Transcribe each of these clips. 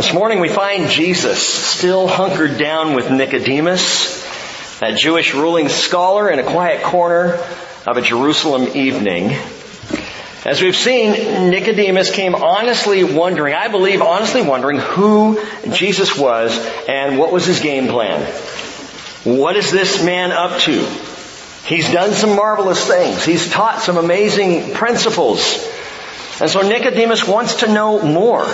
This morning we find Jesus still hunkered down with Nicodemus, that Jewish ruling scholar in a quiet corner of a Jerusalem evening. As we've seen, Nicodemus came honestly wondering, I believe honestly wondering who Jesus was and what was his game plan. What is this man up to? He's done some marvelous things. He's taught some amazing principles. And so Nicodemus wants to know more.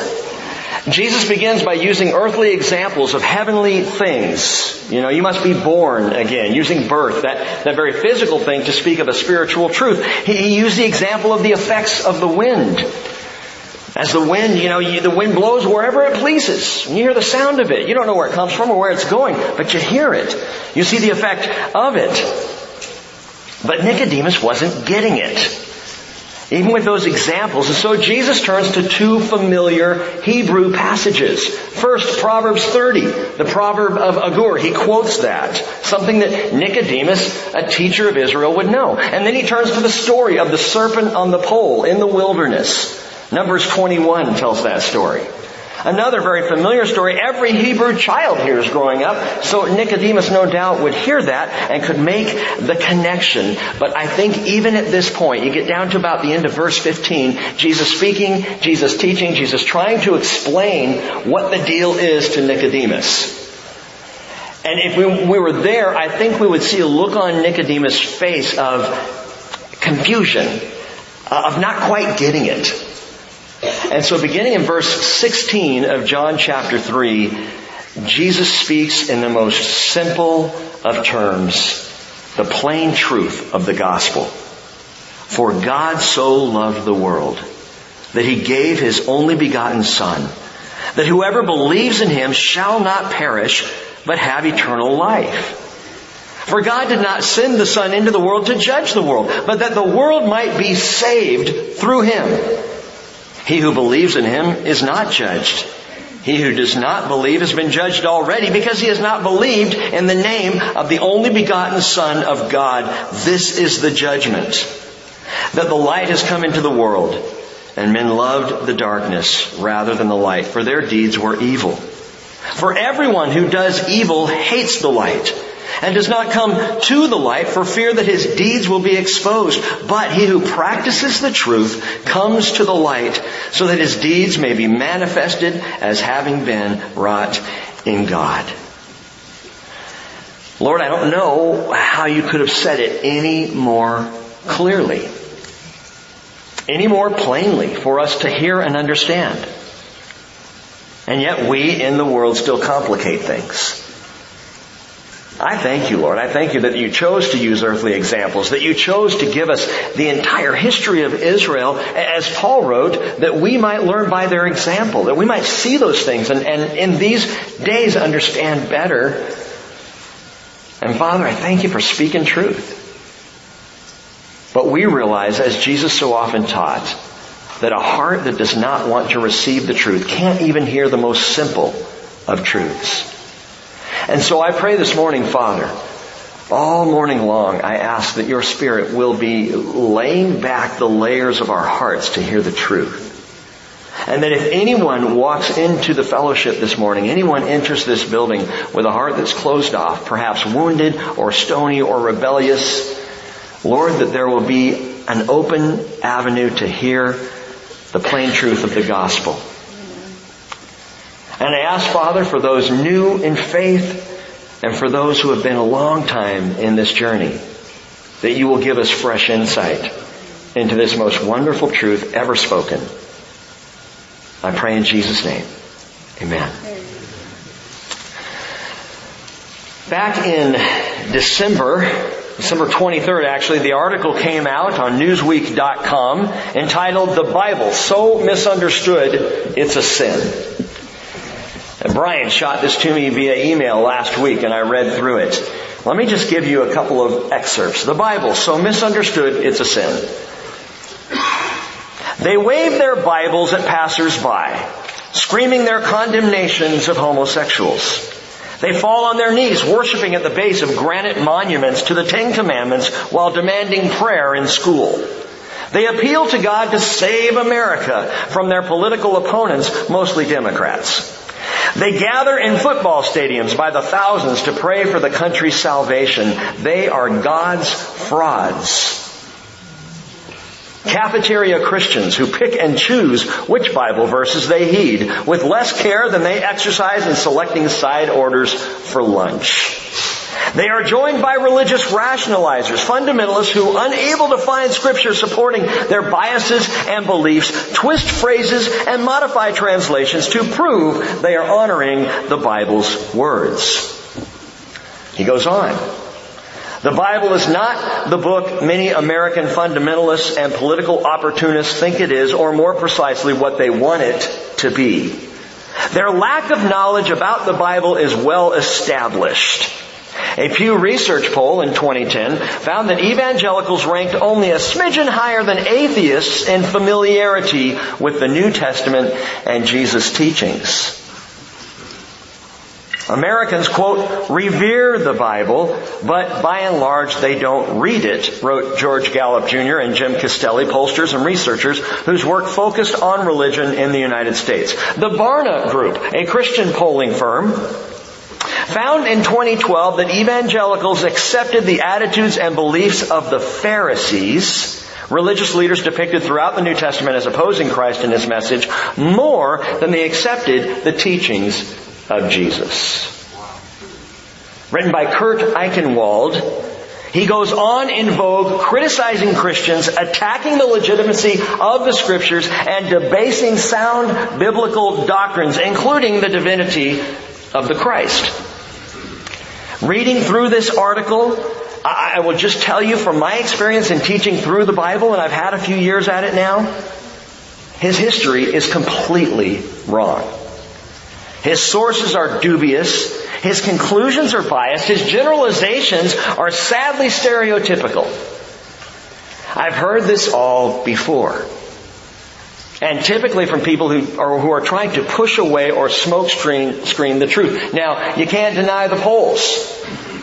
Jesus begins by using earthly examples of heavenly things. You know, you must be born again, using birth, that, that very physical thing to speak of a spiritual truth. He, he used the example of the effects of the wind. As the wind, you know, you, the wind blows wherever it pleases. You hear the sound of it. You don't know where it comes from or where it's going, but you hear it. You see the effect of it. But Nicodemus wasn't getting it. Even with those examples. And so Jesus turns to two familiar Hebrew passages. First, Proverbs 30, the proverb of Agur. He quotes that. Something that Nicodemus, a teacher of Israel, would know. And then he turns to the story of the serpent on the pole in the wilderness. Numbers 21 tells that story. Another very familiar story every Hebrew child hears growing up. So Nicodemus no doubt would hear that and could make the connection. But I think even at this point, you get down to about the end of verse 15, Jesus speaking, Jesus teaching, Jesus trying to explain what the deal is to Nicodemus. And if we, we were there, I think we would see a look on Nicodemus' face of confusion, uh, of not quite getting it. And so beginning in verse 16 of John chapter 3, Jesus speaks in the most simple of terms, the plain truth of the gospel. For God so loved the world that he gave his only begotten son, that whoever believes in him shall not perish, but have eternal life. For God did not send the Son into the world to judge the world, but that the world might be saved through him. He who believes in him is not judged. He who does not believe has been judged already because he has not believed in the name of the only begotten Son of God. This is the judgment. That the light has come into the world and men loved the darkness rather than the light for their deeds were evil. For everyone who does evil hates the light and does not come to the light for fear that his deeds will be exposed. But he who practices the truth comes to the light so that his deeds may be manifested as having been wrought in God. Lord, I don't know how you could have said it any more clearly, any more plainly for us to hear and understand. And yet we in the world still complicate things. I thank you, Lord. I thank you that you chose to use earthly examples, that you chose to give us the entire history of Israel, as Paul wrote, that we might learn by their example, that we might see those things and, and in these days understand better. And Father, I thank you for speaking truth. But we realize, as Jesus so often taught, that a heart that does not want to receive the truth can't even hear the most simple of truths. And so I pray this morning, Father, all morning long, I ask that your Spirit will be laying back the layers of our hearts to hear the truth. And that if anyone walks into the fellowship this morning, anyone enters this building with a heart that's closed off, perhaps wounded or stony or rebellious, Lord, that there will be an open avenue to hear the plain truth of the gospel. And I ask, Father, for those new in faith and for those who have been a long time in this journey, that you will give us fresh insight into this most wonderful truth ever spoken. I pray in Jesus' name. Amen. Back in December, December 23rd actually, the article came out on Newsweek.com entitled The Bible So Misunderstood It's a Sin. Brian shot this to me via email last week and I read through it. Let me just give you a couple of excerpts. The Bible, so misunderstood, it's a sin. They wave their Bibles at passersby, screaming their condemnations of homosexuals. They fall on their knees, worshiping at the base of granite monuments to the Ten Commandments while demanding prayer in school. They appeal to God to save America from their political opponents, mostly Democrats. They gather in football stadiums by the thousands to pray for the country's salvation. They are God's frauds. Cafeteria Christians who pick and choose which Bible verses they heed with less care than they exercise in selecting side orders for lunch. They are joined by religious rationalizers, fundamentalists who, unable to find scripture supporting their biases and beliefs, twist phrases and modify translations to prove they are honoring the Bible's words. He goes on. The Bible is not the book many American fundamentalists and political opportunists think it is, or more precisely, what they want it to be. Their lack of knowledge about the Bible is well established. A Pew Research poll in 2010 found that evangelicals ranked only a smidgen higher than atheists in familiarity with the New Testament and Jesus' teachings. Americans, quote, revere the Bible, but by and large they don't read it, wrote George Gallup Jr. and Jim Castelli, pollsters and researchers whose work focused on religion in the United States. The Barna Group, a Christian polling firm, found in 2012 that evangelicals accepted the attitudes and beliefs of the Pharisees, religious leaders depicted throughout the New Testament as opposing Christ and His message, more than they accepted the teachings of Jesus. Written by Kurt Eichenwald, he goes on in vogue criticizing Christians, attacking the legitimacy of the scriptures, and debasing sound biblical doctrines, including the divinity of the Christ. Reading through this article, I will just tell you from my experience in teaching through the Bible, and I've had a few years at it now, his history is completely wrong. His sources are dubious. His conclusions are biased. His generalizations are sadly stereotypical. I've heard this all before. And typically from people who are, who are trying to push away or smoke screen, screen the truth. Now, you can't deny the polls.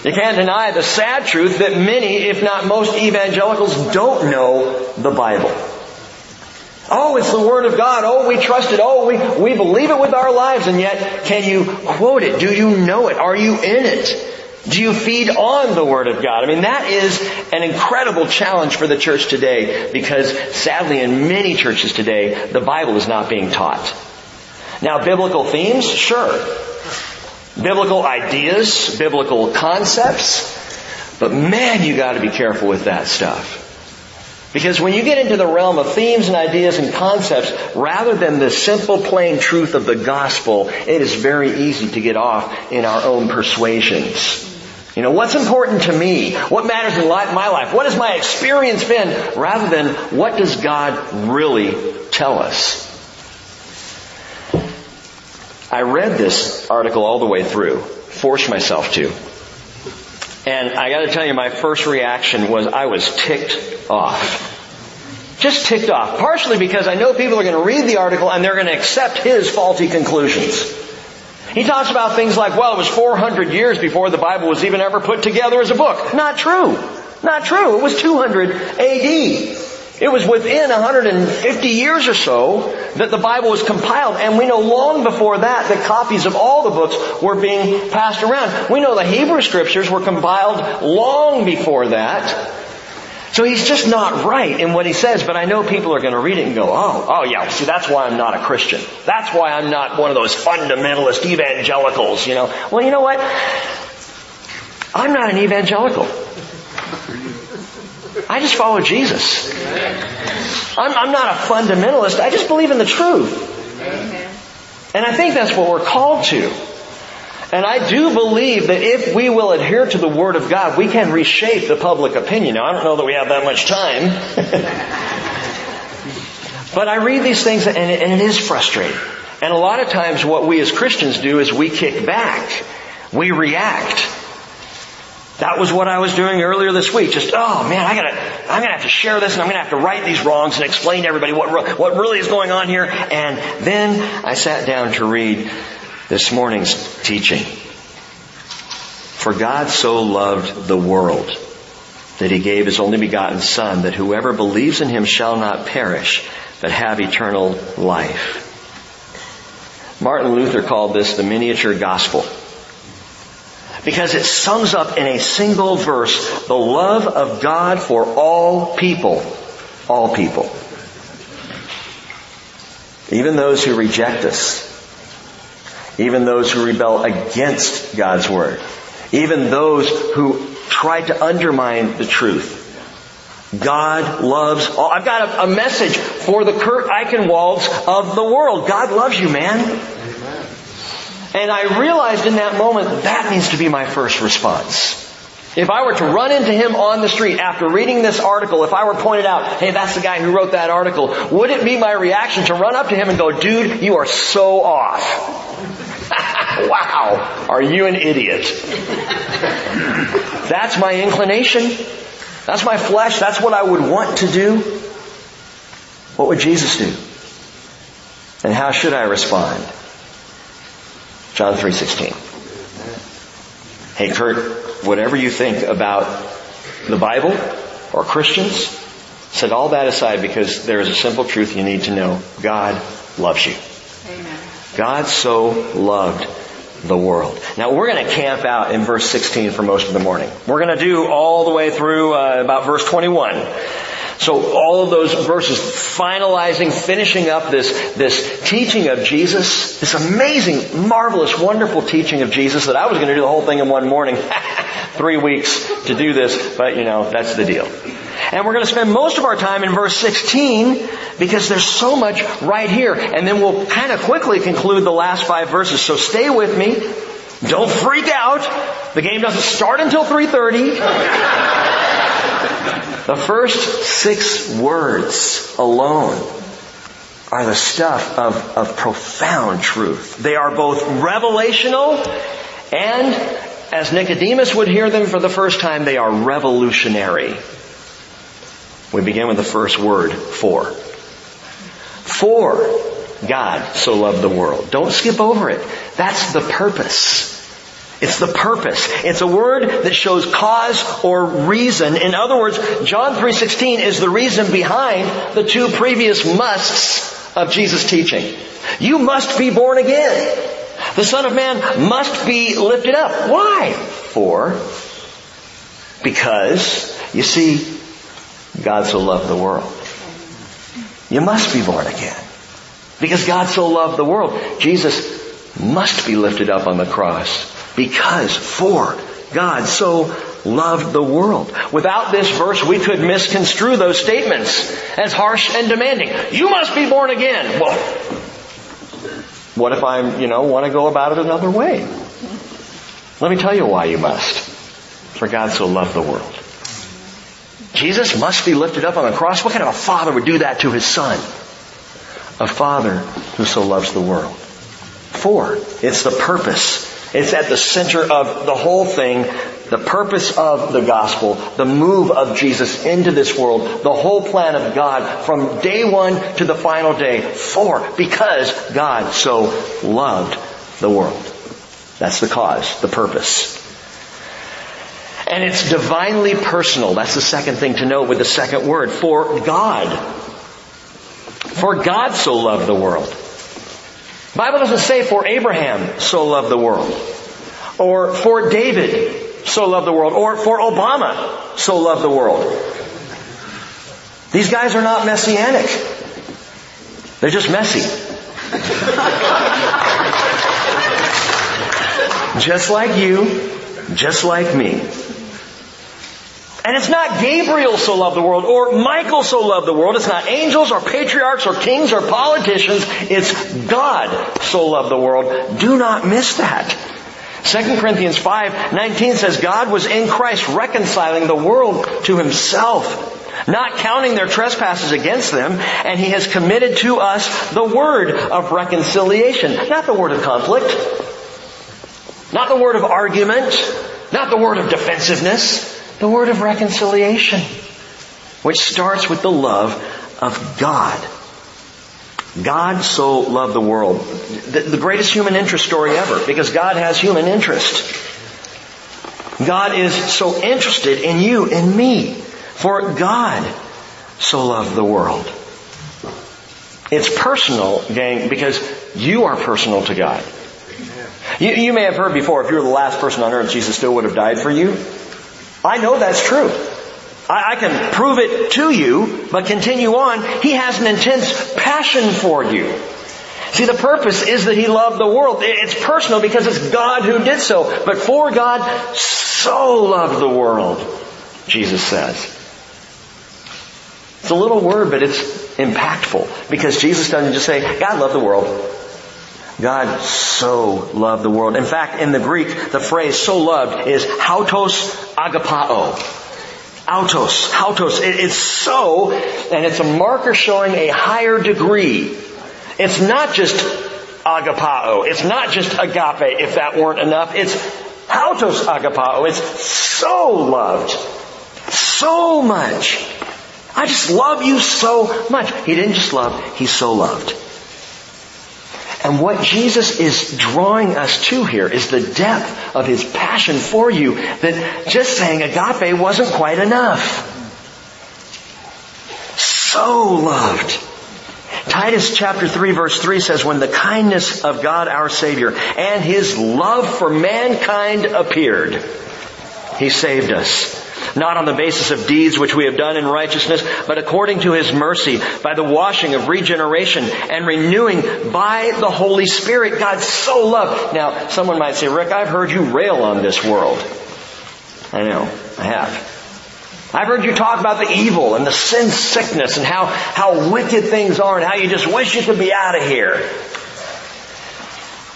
You can't deny the sad truth that many, if not most evangelicals don't know the Bible. Oh, it's the Word of God. Oh, we trust it. Oh, we, we believe it with our lives. And yet, can you quote it? Do you know it? Are you in it? Do you feed on the Word of God? I mean, that is an incredible challenge for the church today because sadly in many churches today, the Bible is not being taught. Now, biblical themes, sure. Biblical ideas, biblical concepts, but man, you gotta be careful with that stuff. Because when you get into the realm of themes and ideas and concepts, rather than the simple plain truth of the gospel, it is very easy to get off in our own persuasions. You know, what's important to me? What matters in my life? What has my experience been? Rather than what does God really tell us? I read this article all the way through, forced myself to. And I gotta tell you, my first reaction was I was ticked off. Just ticked off. Partially because I know people are gonna read the article and they're gonna accept his faulty conclusions. He talks about things like, well, it was 400 years before the Bible was even ever put together as a book. Not true. Not true. It was 200 AD. It was within 150 years or so that the Bible was compiled, and we know long before that that copies of all the books were being passed around. We know the Hebrew scriptures were compiled long before that. So he's just not right in what he says, but I know people are going to read it and go, oh, oh yeah, see that's why I'm not a Christian. That's why I'm not one of those fundamentalist evangelicals, you know. Well, you know what? I'm not an evangelical. I just follow Jesus. I'm, I'm not a fundamentalist. I just believe in the truth. And I think that's what we're called to. And I do believe that if we will adhere to the Word of God, we can reshape the public opinion. Now, I don't know that we have that much time. but I read these things and it, and it is frustrating. And a lot of times what we as Christians do is we kick back. We react. That was what I was doing earlier this week. Just, oh man, I gotta, I'm gonna have to share this and I'm gonna have to right these wrongs and explain to everybody what, what really is going on here. And then I sat down to read this morning's teaching. For God so loved the world that he gave his only begotten son that whoever believes in him shall not perish, but have eternal life. Martin Luther called this the miniature gospel. Because it sums up in a single verse the love of God for all people. All people. Even those who reject us. Even those who rebel against God's Word. Even those who try to undermine the truth. God loves all. I've got a, a message for the Kurt Eichenwalds of the world. God loves you, man. And I realized in that moment that needs to be my first response. If I were to run into him on the street after reading this article, if I were pointed out, hey, that's the guy who wrote that article, would it be my reaction to run up to him and go, dude, you are so off? wow, are you an idiot? that's my inclination. That's my flesh. That's what I would want to do. What would Jesus do? And how should I respond? John 3.16. Hey Kurt, whatever you think about the Bible or Christians, set all that aside because there is a simple truth you need to know. God loves you. Amen. God so loved the world. Now we're going to camp out in verse 16 for most of the morning. We're going to do all the way through uh, about verse 21. So all of those verses finalizing, finishing up this, this teaching of Jesus, this amazing, marvelous, wonderful teaching of Jesus that I was going to do the whole thing in one morning. Three weeks to do this, but you know, that's the deal. And we're going to spend most of our time in verse 16 because there's so much right here. And then we'll kind of quickly conclude the last five verses. So stay with me. Don't freak out. The game doesn't start until 3.30. the first six words alone are the stuff of, of profound truth. They are both revelational and, as Nicodemus would hear them for the first time, they are revolutionary. We begin with the first word, for. For God so loved the world. Don't skip over it. That's the purpose. It's the purpose. It's a word that shows cause or reason. In other words, John 3.16 is the reason behind the two previous musts of Jesus' teaching. You must be born again. The Son of Man must be lifted up. Why? For, because, you see, God so loved the world. You must be born again. Because God so loved the world. Jesus must be lifted up on the cross. Because, for, God so loved the world. Without this verse, we could misconstrue those statements as harsh and demanding. You must be born again. Well, what if I, you know, want to go about it another way? Let me tell you why you must. For God so loved the world. Jesus must be lifted up on the cross. What kind of a father would do that to his son? A father who so loves the world. For, it's the purpose. It's at the center of the whole thing, the purpose of the gospel, the move of Jesus into this world, the whole plan of God from day one to the final day. For, because God so loved the world. That's the cause, the purpose. And it's divinely personal. That's the second thing to note with the second word. For God. For God so loved the world. The Bible doesn't say for Abraham so loved the world. Or for David so loved the world. Or for Obama so loved the world. These guys are not messianic. They're just messy. just like you, just like me. And it's not Gabriel so loved the world or Michael so loved the world. It's not angels or patriarchs or kings or politicians. It's God so loved the world. Do not miss that. 2 Corinthians 5, 19 says God was in Christ reconciling the world to himself, not counting their trespasses against them, and he has committed to us the word of reconciliation, not the word of conflict, not the word of argument, not the word of defensiveness, the word of reconciliation, which starts with the love of God. God so loved the world. The, greatest human interest story ever, because God has human interest. God is so interested in you and me. For God so loved the world. It's personal, gang, because you are personal to God. You, you may have heard before, if you were the last person on earth, Jesus still would have died for you. I know that's true. I, I can prove it to you, but continue on. He has an intense passion for you. See, the purpose is that He loved the world. It's personal because it's God who did so. But for God so loved the world, Jesus says. It's a little word, but it's impactful because Jesus doesn't just say, God loved the world. God so loved the world. In fact, in the Greek, the phrase so loved is hautos agapao. Autos, hautos. It's so, and it's a marker showing a higher degree it's not just agapao. It's not just agape if that weren't enough. It's autos agapao. It's so loved. So much. I just love you so much. He didn't just love, He so loved. And what Jesus is drawing us to here is the depth of His passion for you that just saying agape wasn't quite enough. So loved. Titus chapter 3 verse 3 says, when the kindness of God our Savior and His love for mankind appeared, He saved us. Not on the basis of deeds which we have done in righteousness, but according to His mercy, by the washing of regeneration and renewing by the Holy Spirit. God so loved. Now, someone might say, Rick, I've heard you rail on this world. I know, I have. I've heard you talk about the evil and the sin sickness and how, how wicked things are and how you just wish you could be out of here.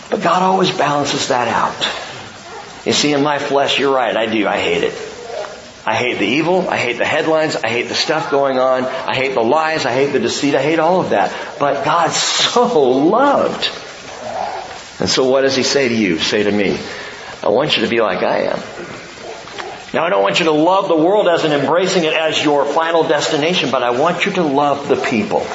But God always balances that out. You see, in my flesh, you're right, I do, I hate it. I hate the evil, I hate the headlines, I hate the stuff going on, I hate the lies, I hate the deceit, I hate all of that. But God so loved. And so what does He say to you, say to me? I want you to be like I am. Now I don't want you to love the world as in embracing it as your final destination, but I want you to love the people.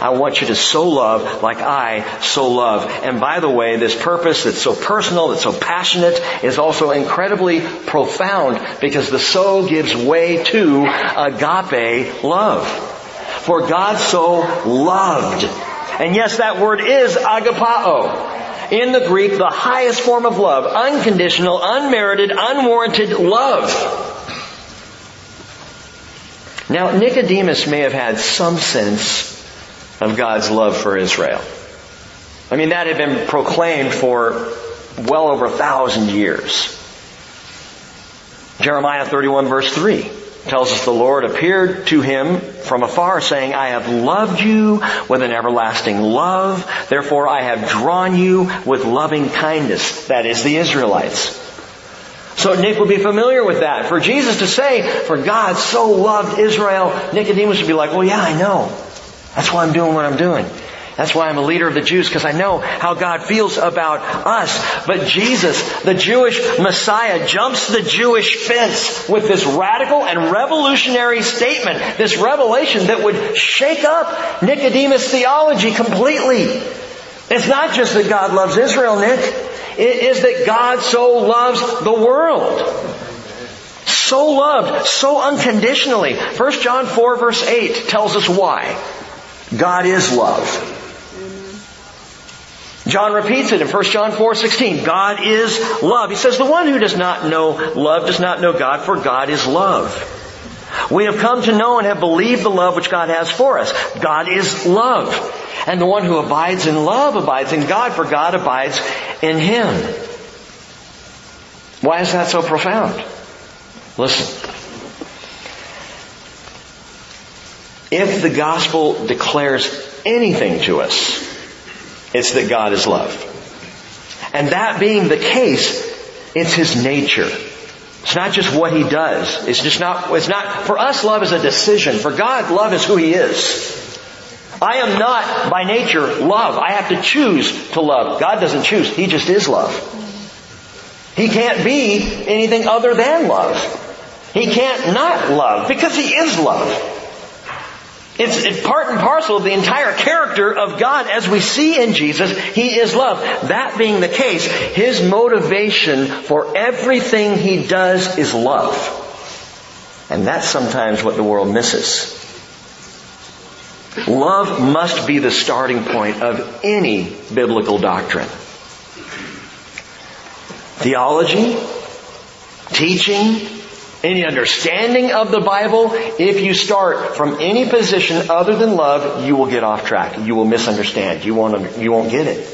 I want you to so love like I so love. And by the way, this purpose that's so personal, that's so passionate, is also incredibly profound because the so gives way to agape love. For God so loved. And yes, that word is agapao in the Greek the highest form of love, unconditional, unmerited, unwarranted love. Now, Nicodemus may have had some sense of God's love for Israel. I mean, that had been proclaimed for well over a thousand years. Jeremiah 31 verse 3 tells us the Lord appeared to him from afar saying, I have loved you with an everlasting love. Therefore I have drawn you with loving kindness. That is the Israelites. So Nick would be familiar with that. For Jesus to say, for God so loved Israel, Nicodemus would be like, well yeah, I know. That's why I'm doing what I'm doing. That's why I'm a leader of the Jews, because I know how God feels about us. But Jesus, the Jewish Messiah, jumps the Jewish fence with this radical and revolutionary statement, this revelation that would shake up Nicodemus' theology completely. It's not just that God loves Israel, Nick. It is that God so loves the world. So loved, so unconditionally. 1 John 4 verse 8 tells us why. God is love. John repeats it in 1 John 4, 16. God is love. He says, the one who does not know love does not know God, for God is love. We have come to know and have believed the love which God has for us. God is love. And the one who abides in love abides in God, for God abides in him. Why is that so profound? Listen. If the gospel declares anything to us, it's that God is love. And that being the case, it's His nature. It's not just what He does. It's just not, it's not, for us love is a decision. For God, love is who He is. I am not by nature love. I have to choose to love. God doesn't choose. He just is love. He can't be anything other than love. He can't not love because He is love. It's part and parcel of the entire character of God as we see in Jesus. He is love. That being the case, His motivation for everything He does is love. And that's sometimes what the world misses. Love must be the starting point of any biblical doctrine. Theology, teaching, any understanding of the Bible, if you start from any position other than love, you will get off track. You will misunderstand. You won't, you won't get it.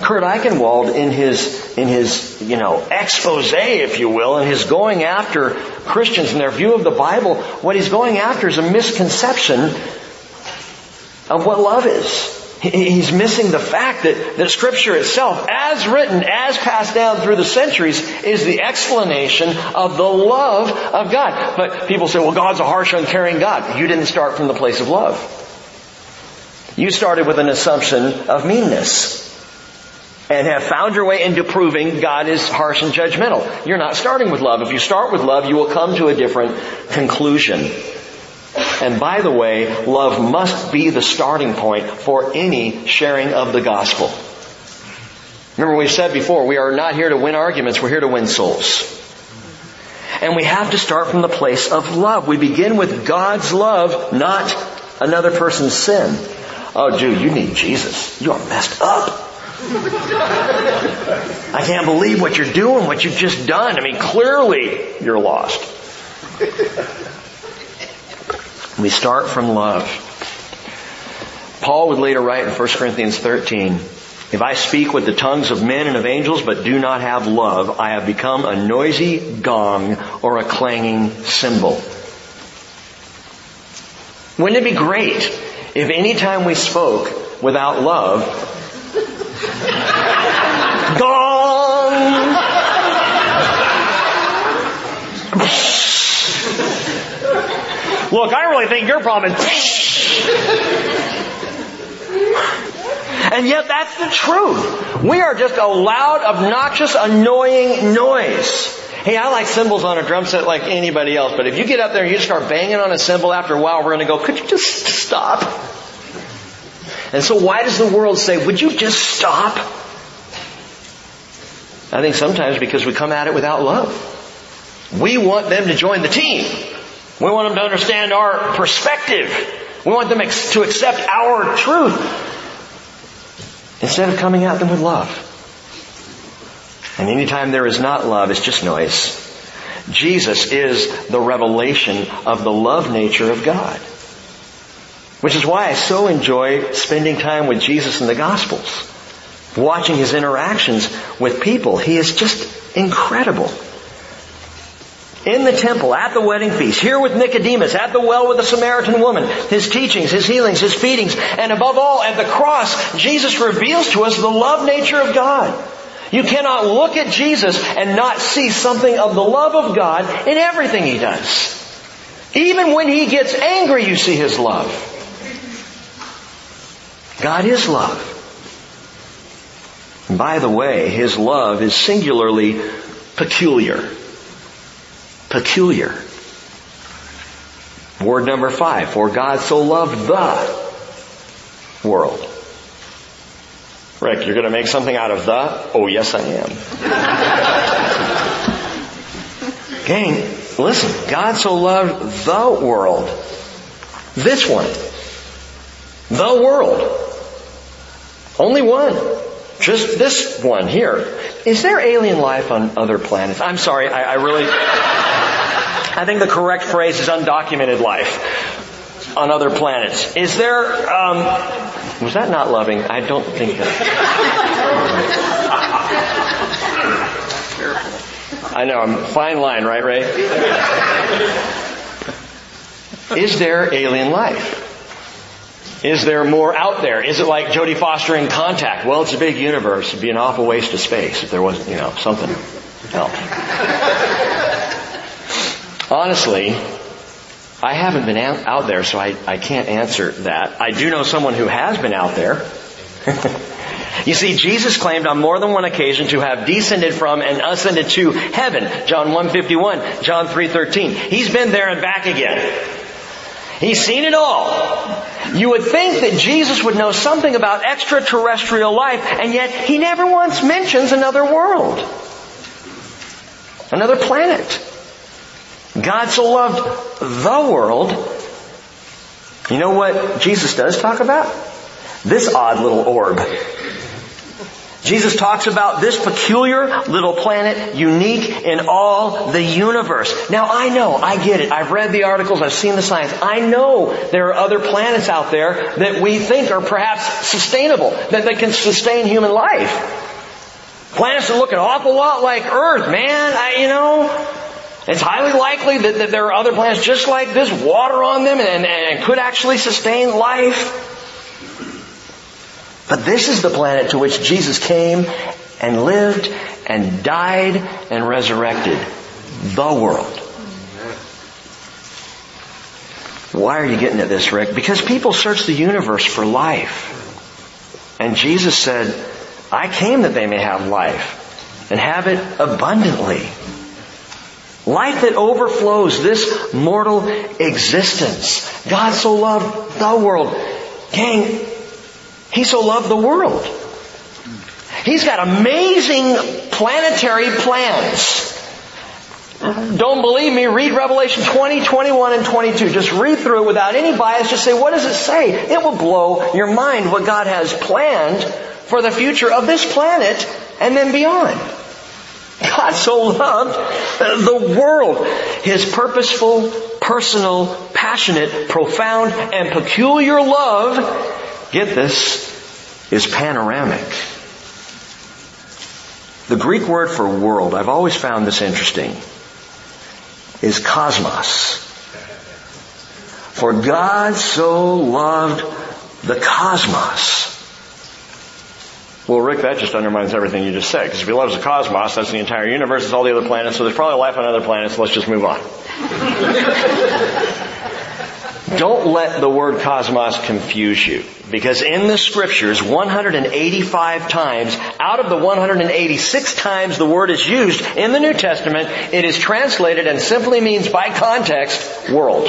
Kurt Eichenwald in his, in his, you know, expose, if you will, in his going after Christians and their view of the Bible, what he's going after is a misconception of what love is. He's missing the fact that, that scripture itself, as written, as passed down through the centuries, is the explanation of the love of God. But people say, well, God's a harsh, uncaring God. You didn't start from the place of love. You started with an assumption of meanness and have found your way into proving God is harsh and judgmental. You're not starting with love. If you start with love, you will come to a different conclusion. And by the way, love must be the starting point for any sharing of the gospel. Remember we said before, we are not here to win arguments, we're here to win souls. And we have to start from the place of love. We begin with God's love, not another person's sin. Oh dude, you need Jesus. You are messed up. I can't believe what you're doing, what you've just done. I mean, clearly you're lost. We start from love. Paul would later write in 1 Corinthians 13, if I speak with the tongues of men and of angels but do not have love, I have become a noisy gong or a clanging cymbal. Wouldn't it be great if any time we spoke without love, gong! Look, I really think your problem is. and yet that's the truth. We are just a loud, obnoxious, annoying noise. Hey, I like cymbals on a drum set like anybody else, but if you get up there and you start banging on a cymbal after a while, we're going to go, could you just stop? And so why does the world say, would you just stop? I think sometimes because we come at it without love. We want them to join the team. We want them to understand our perspective. We want them to accept our truth instead of coming at them with love. And anytime there is not love, it's just noise. Jesus is the revelation of the love nature of God. Which is why I so enjoy spending time with Jesus in the Gospels. Watching his interactions with people. He is just incredible in the temple, at the wedding feast, here with Nicodemus, at the well with the Samaritan woman, his teachings, his healings, his feedings, and above all, at the cross, Jesus reveals to us the love nature of God. You cannot look at Jesus and not see something of the love of God in everything he does. Even when he gets angry, you see his love. God is love. And by the way, his love is singularly peculiar peculiar. Word number five, for God so loved the world. Rick, you're going to make something out of the? Oh, yes, I am. Gang, listen, God so loved the world. This one. The world. Only one. Just this one here. Is there alien life on other planets? I'm sorry, I, I really. I think the correct phrase is undocumented life on other planets. Is there, um, was that not loving? I don't think that. I know, I'm fine line, right, Ray? Is there alien life? Is there more out there? Is it like Jodie Foster in Contact? Well, it's a big universe. It'd be an awful waste of space if there wasn't, you know, something else. Honestly, I haven't been out there, so I, I can't answer that. I do know someone who has been out there. you see, Jesus claimed on more than one occasion to have descended from and ascended to heaven. John 151, John 313. He's been there and back again. He's seen it all. You would think that Jesus would know something about extraterrestrial life, and yet he never once mentions another world. Another planet. God so loved the world You know what Jesus does talk about? This odd little orb. Jesus talks about this peculiar little planet, unique in all the universe. Now I know, I get it. I've read the articles, I've seen the science. I know there are other planets out there that we think are perhaps sustainable, that, that can sustain human life. Planets that look an awful lot like Earth, man. I, you know, it's highly likely that, that, there are other planets just like this, water on them, and, and could actually sustain life. But this is the planet to which Jesus came and lived and died and resurrected. The world. Why are you getting at this, Rick? Because people search the universe for life. And Jesus said, I came that they may have life and have it abundantly. Life that overflows this mortal existence. God so loved the world. Gang, he so loved the world. He's got amazing planetary plans. Don't believe me? Read Revelation 20, 21, and 22. Just read through it without any bias. Just say, what does it say? It will blow your mind what God has planned for the future of this planet and then beyond. God so loved the world. His purposeful, personal, passionate, profound, and peculiar love get this, is panoramic. The Greek word for world, I've always found this interesting, is cosmos. For God so loved the cosmos. Well, Rick, that just undermines everything you just said. Because if he loves the cosmos, that's the entire universe, it's all the other planets, so there's probably life on other planets, let's just move on. Don't let the word cosmos confuse you. Because in the scriptures, 185 times, out of the 186 times the word is used in the New Testament, it is translated and simply means by context, world.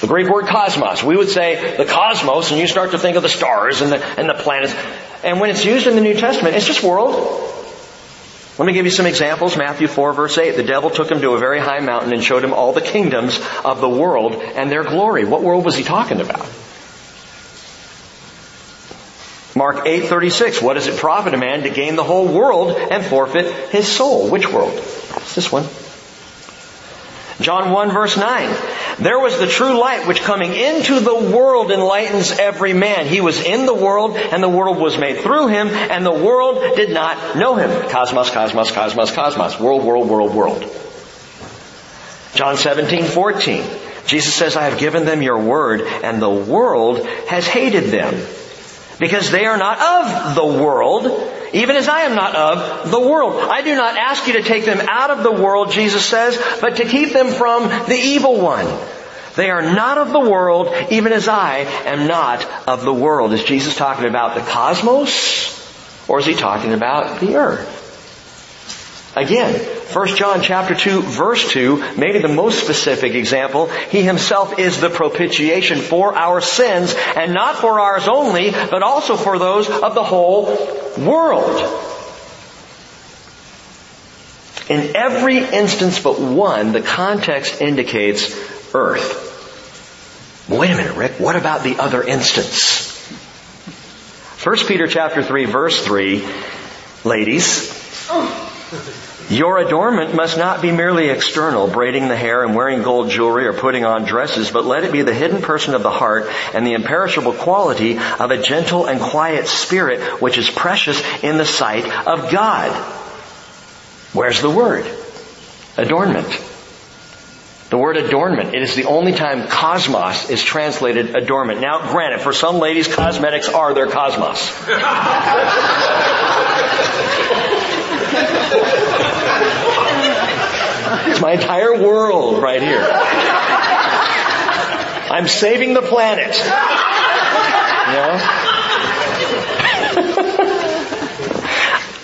The Greek word cosmos. We would say the cosmos and you start to think of the stars and the, and the planets. And when it's used in the New Testament, it's just world. Let me give you some examples. Matthew 4 verse 8. The devil took him to a very high mountain and showed him all the kingdoms of the world and their glory. What world was he talking about? Mark 8:36. What does it profit a man to gain the whole world and forfeit his soul? Which world? This one. John 1 verse 9. There was the true light which coming into the world enlightens every man. He was in the world and the world was made through him and the world did not know him. Cosmos, cosmos, cosmos, cosmos. World, world, world, world. John 17, 14. Jesus says, I have given them your word and the world has hated them because they are not of the world, even as I am not of the world. I do not ask you to take them out of the world, Jesus says, but to keep them from the evil one. They are not of the world, even as I am not of the world. Is Jesus talking about the cosmos? Or is he talking about the earth? Again, 1 John chapter 2 verse 2, maybe the most specific example, He Himself is the propitiation for our sins, and not for ours only, but also for those of the whole world. In every instance but one, the context indicates earth. Wait a minute, Rick, what about the other instance? 1 Peter chapter 3 verse 3, ladies, your adornment must not be merely external, braiding the hair and wearing gold jewelry or putting on dresses, but let it be the hidden person of the heart and the imperishable quality of a gentle and quiet spirit, which is precious in the sight of God. Where's the word? Adornment. The word adornment. It is the only time cosmos is translated adornment. Now, granted, for some ladies, cosmetics are their cosmos. It's my entire world right here. I'm saving the planet. You know?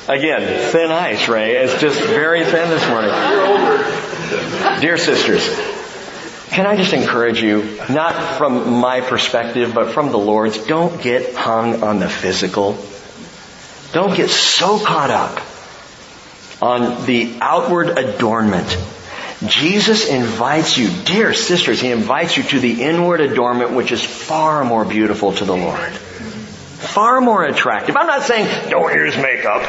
Again, thin ice, Ray. It's just very thin this morning. Dear sisters, can I just encourage you, not from my perspective, but from the Lord's, don't get hung on the physical. Don't get so caught up on the outward adornment Jesus invites you, dear sisters, He invites you to the inward adornment which is far more beautiful to the Lord. Far more attractive. I'm not saying don't use makeup.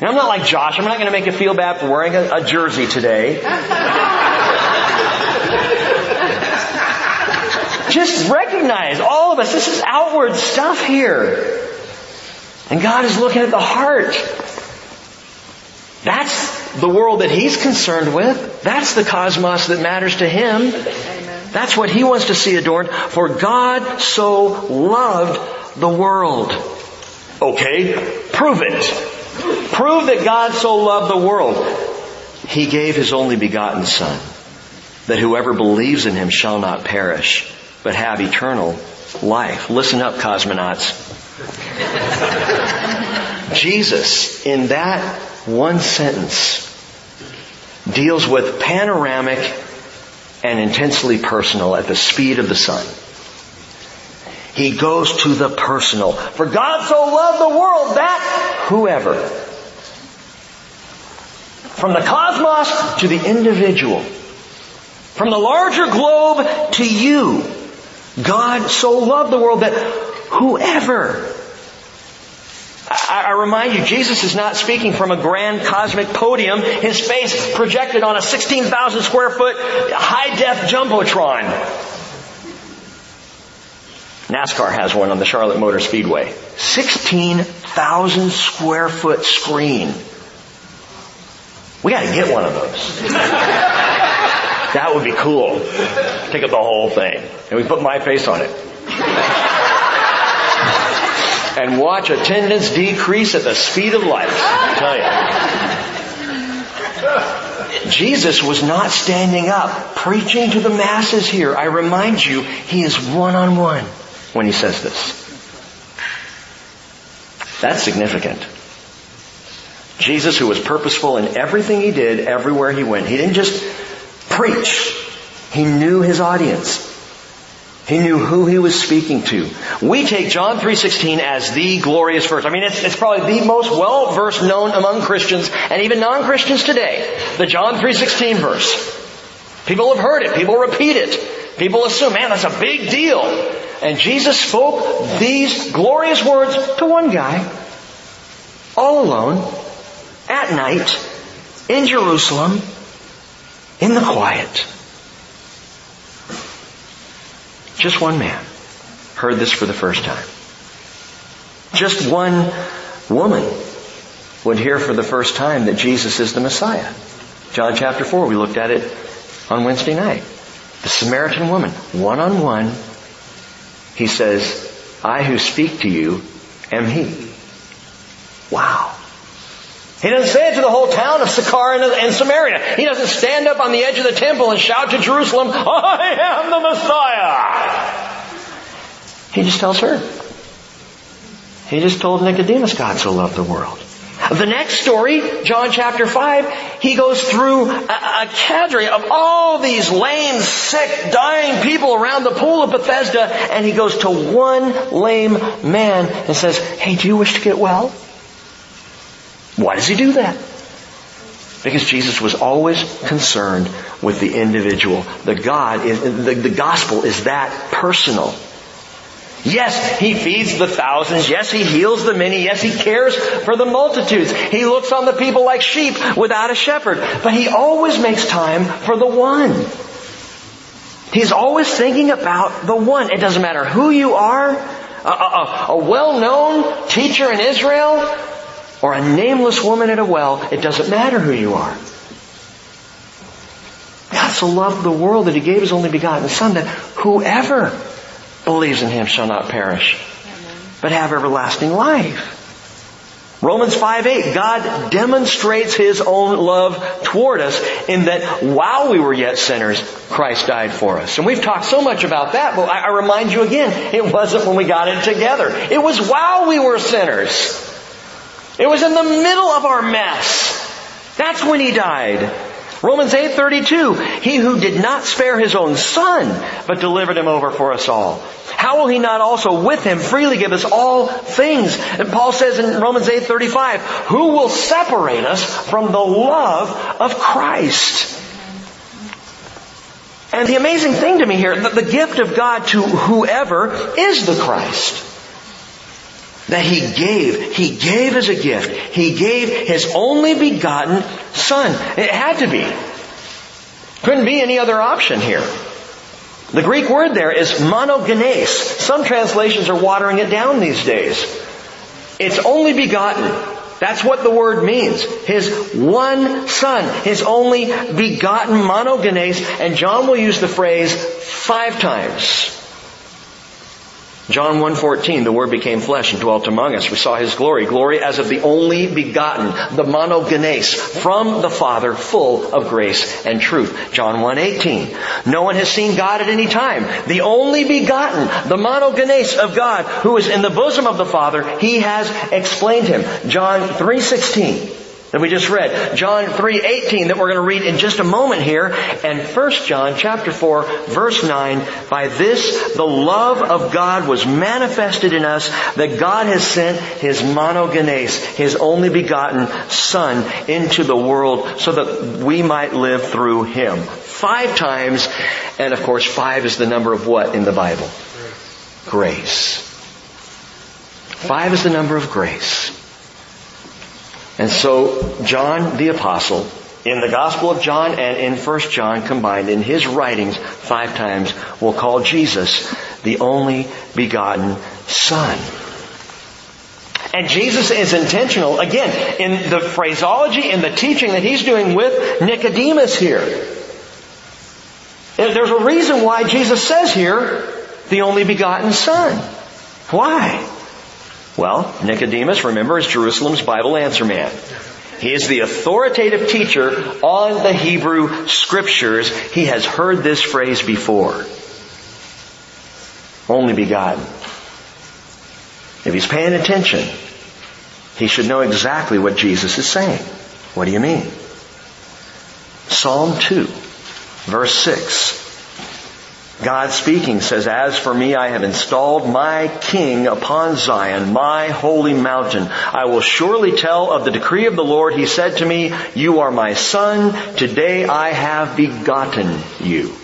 And I'm not like Josh. I'm not going to make you feel bad for wearing a, a jersey today. Just recognize all of us. This is outward stuff here. And God is looking at the heart. That's the world that He's concerned with. That's the cosmos that matters to Him. Amen. That's what He wants to see adorned. For God so loved the world. Okay, prove it. Prove that God so loved the world. He gave His only begotten Son, that whoever believes in Him shall not perish, but have eternal life. Listen up, cosmonauts. Jesus, in that one sentence, deals with panoramic and intensely personal at the speed of the sun. He goes to the personal. For God so loved the world that whoever, from the cosmos to the individual, from the larger globe to you, God so loved the world that whoever I, I remind you, Jesus is not speaking from a grand cosmic podium, his face projected on a 16,000 square foot high def jumbotron. NASCAR has one on the Charlotte Motor Speedway. 16,000 square foot screen. We gotta get one of those. that would be cool. Take up the whole thing. And we put my face on it and watch attendance decrease at the speed of light. I tell you. Jesus was not standing up preaching to the masses here. I remind you, he is one on one when he says this. That's significant. Jesus, who was purposeful in everything he did, everywhere he went, he didn't just preach. He knew his audience. He knew who he was speaking to. We take John 3.16 as the glorious verse. I mean, it's, it's probably the most well-versed known among Christians and even non-Christians today. The John 3.16 verse. People have heard it. People repeat it. People assume, man, that's a big deal. And Jesus spoke these glorious words to one guy, all alone, at night, in Jerusalem, in the quiet. Just one man heard this for the first time. Just one woman would hear for the first time that Jesus is the Messiah. John chapter 4, we looked at it on Wednesday night. The Samaritan woman, one on one, he says, I who speak to you am he. Wow. He doesn't say it to the whole town of Sychar and Samaria. He doesn't stand up on the edge of the temple and shout to Jerusalem, I am the Messiah. He just tells her. He just told Nicodemus God so loved the world. The next story, John chapter 5, he goes through a, a cadre of all these lame, sick, dying people around the pool of Bethesda, and he goes to one lame man and says, Hey, do you wish to get well? Why does he do that? Because Jesus was always concerned with the individual. The God the, the gospel is that personal. Yes, he feeds the thousands. Yes, he heals the many. Yes, he cares for the multitudes. He looks on the people like sheep without a shepherd. But he always makes time for the one. He's always thinking about the one. It doesn't matter who you are, a, a, a well-known teacher in Israel, or a nameless woman at a well, it doesn't matter who you are. God so loved the world that He gave His only begotten Son that whoever believes in Him shall not perish, but have everlasting life. Romans 5 8, God demonstrates His own love toward us in that while we were yet sinners, Christ died for us. And we've talked so much about that, but I remind you again, it wasn't when we got it together. It was while we were sinners. It was in the middle of our mess. That's when he died. Romans 8:32 He who did not spare his own son but delivered him over for us all how will he not also with him freely give us all things and Paul says in Romans 8:35 Who will separate us from the love of Christ And the amazing thing to me here, the, the gift of God to whoever is the Christ. That He gave, He gave as a gift. He gave His only begotten Son. It had to be. Couldn't be any other option here. The Greek word there is monogenes. Some translations are watering it down these days. It's only begotten. That's what the word means. His one son, his only begotten monogenes, and John will use the phrase five times. John 1.14, the Word became flesh and dwelt among us. We saw His glory. Glory as of the only begotten, the monogenes, from the Father, full of grace and truth. John 1.18, no one has seen God at any time. The only begotten, the monogenes of God, who is in the bosom of the Father, He has explained Him. John 3.16, that we just read. John 3:18 that we're going to read in just a moment here and 1 John chapter 4 verse 9 by this the love of God was manifested in us that God has sent his monogenes his only begotten son into the world so that we might live through him. 5 times and of course 5 is the number of what in the Bible? Grace. 5 is the number of grace. And so John the apostle in the Gospel of John and in 1 John combined in his writings five times will call Jesus the only begotten Son. And Jesus is intentional, again, in the phraseology, in the teaching that he's doing with Nicodemus here. There's a reason why Jesus says here, the only begotten Son. Why? Well, Nicodemus, remember, is Jerusalem's Bible answer man. He is the authoritative teacher on the Hebrew scriptures. He has heard this phrase before. Only begotten. If he's paying attention, he should know exactly what Jesus is saying. What do you mean? Psalm 2, verse 6. God speaking says, As for me, I have installed my king upon Zion, my holy mountain. I will surely tell of the decree of the Lord. He said to me, You are my son. Today I have begotten you.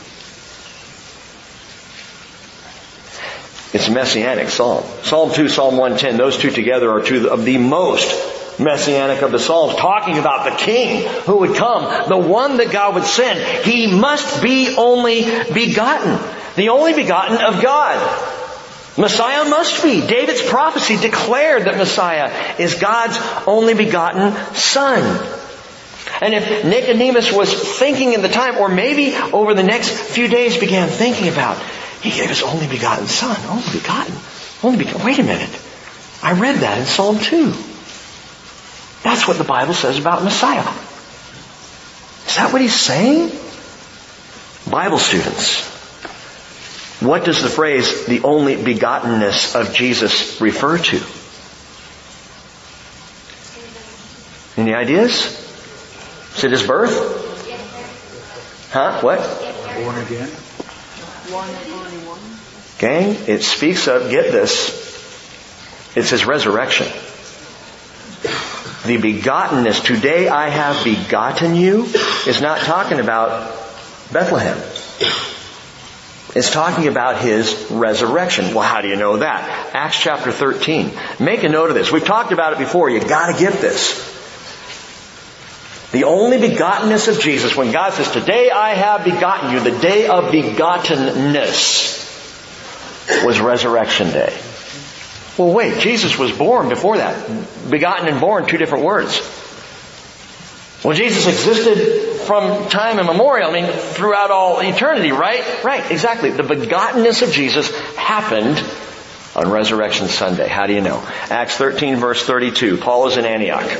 It's a messianic psalm. Psalm 2, Psalm 110, those two together are two of the most messianic of the Psalms, talking about the King who would come, the one that God would send. He must be only begotten, the only begotten of God. Messiah must be. David's prophecy declared that Messiah is God's only begotten Son. And if Nicodemus was thinking in the time, or maybe over the next few days began thinking about, he gave his only begotten Son, only begotten, only begotten. Wait a minute. I read that in Psalm 2. That's what the Bible says about Messiah. Is that what he's saying? Bible students, what does the phrase the only begottenness of Jesus refer to? Any ideas? Is it his birth? Huh? What? Born again. Gang, it speaks of, get this, it's his resurrection. The begottenness, today I have begotten you, is not talking about Bethlehem. It's talking about his resurrection. Well, how do you know that? Acts chapter 13. Make a note of this. We've talked about it before. You gotta get this. The only begottenness of Jesus, when God says, today I have begotten you, the day of begottenness was resurrection day. Well wait, Jesus was born before that. Begotten and born, two different words. Well Jesus existed from time immemorial, I mean throughout all eternity, right? Right, exactly. The begottenness of Jesus happened on Resurrection Sunday. How do you know? Acts 13 verse 32. Paul is in Antioch.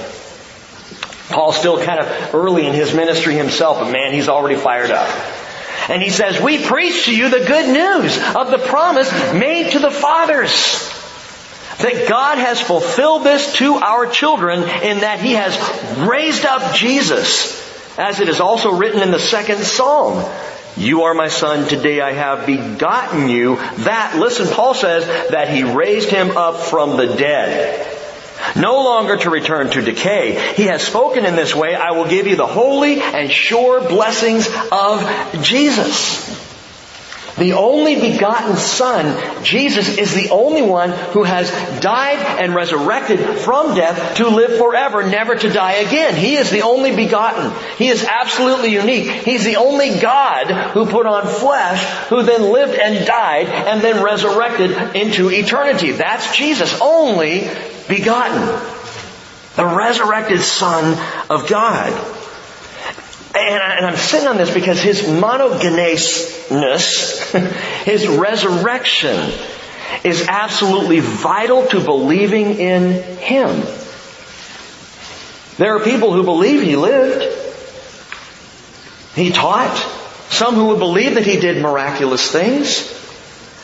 Paul's still kind of early in his ministry himself, but man, he's already fired up. And he says, we preach to you the good news of the promise made to the fathers. That God has fulfilled this to our children in that He has raised up Jesus, as it is also written in the second Psalm. You are my son, today I have begotten you. That, listen, Paul says that He raised Him up from the dead. No longer to return to decay. He has spoken in this way, I will give you the holy and sure blessings of Jesus. The only begotten Son, Jesus, is the only one who has died and resurrected from death to live forever, never to die again. He is the only begotten. He is absolutely unique. He's the only God who put on flesh, who then lived and died and then resurrected into eternity. That's Jesus, only begotten. The resurrected Son of God. And, I'm sitting on this because his monogenesness, his resurrection, is absolutely vital to believing in him. There are people who believe he lived. He taught. Some who would believe that he did miraculous things.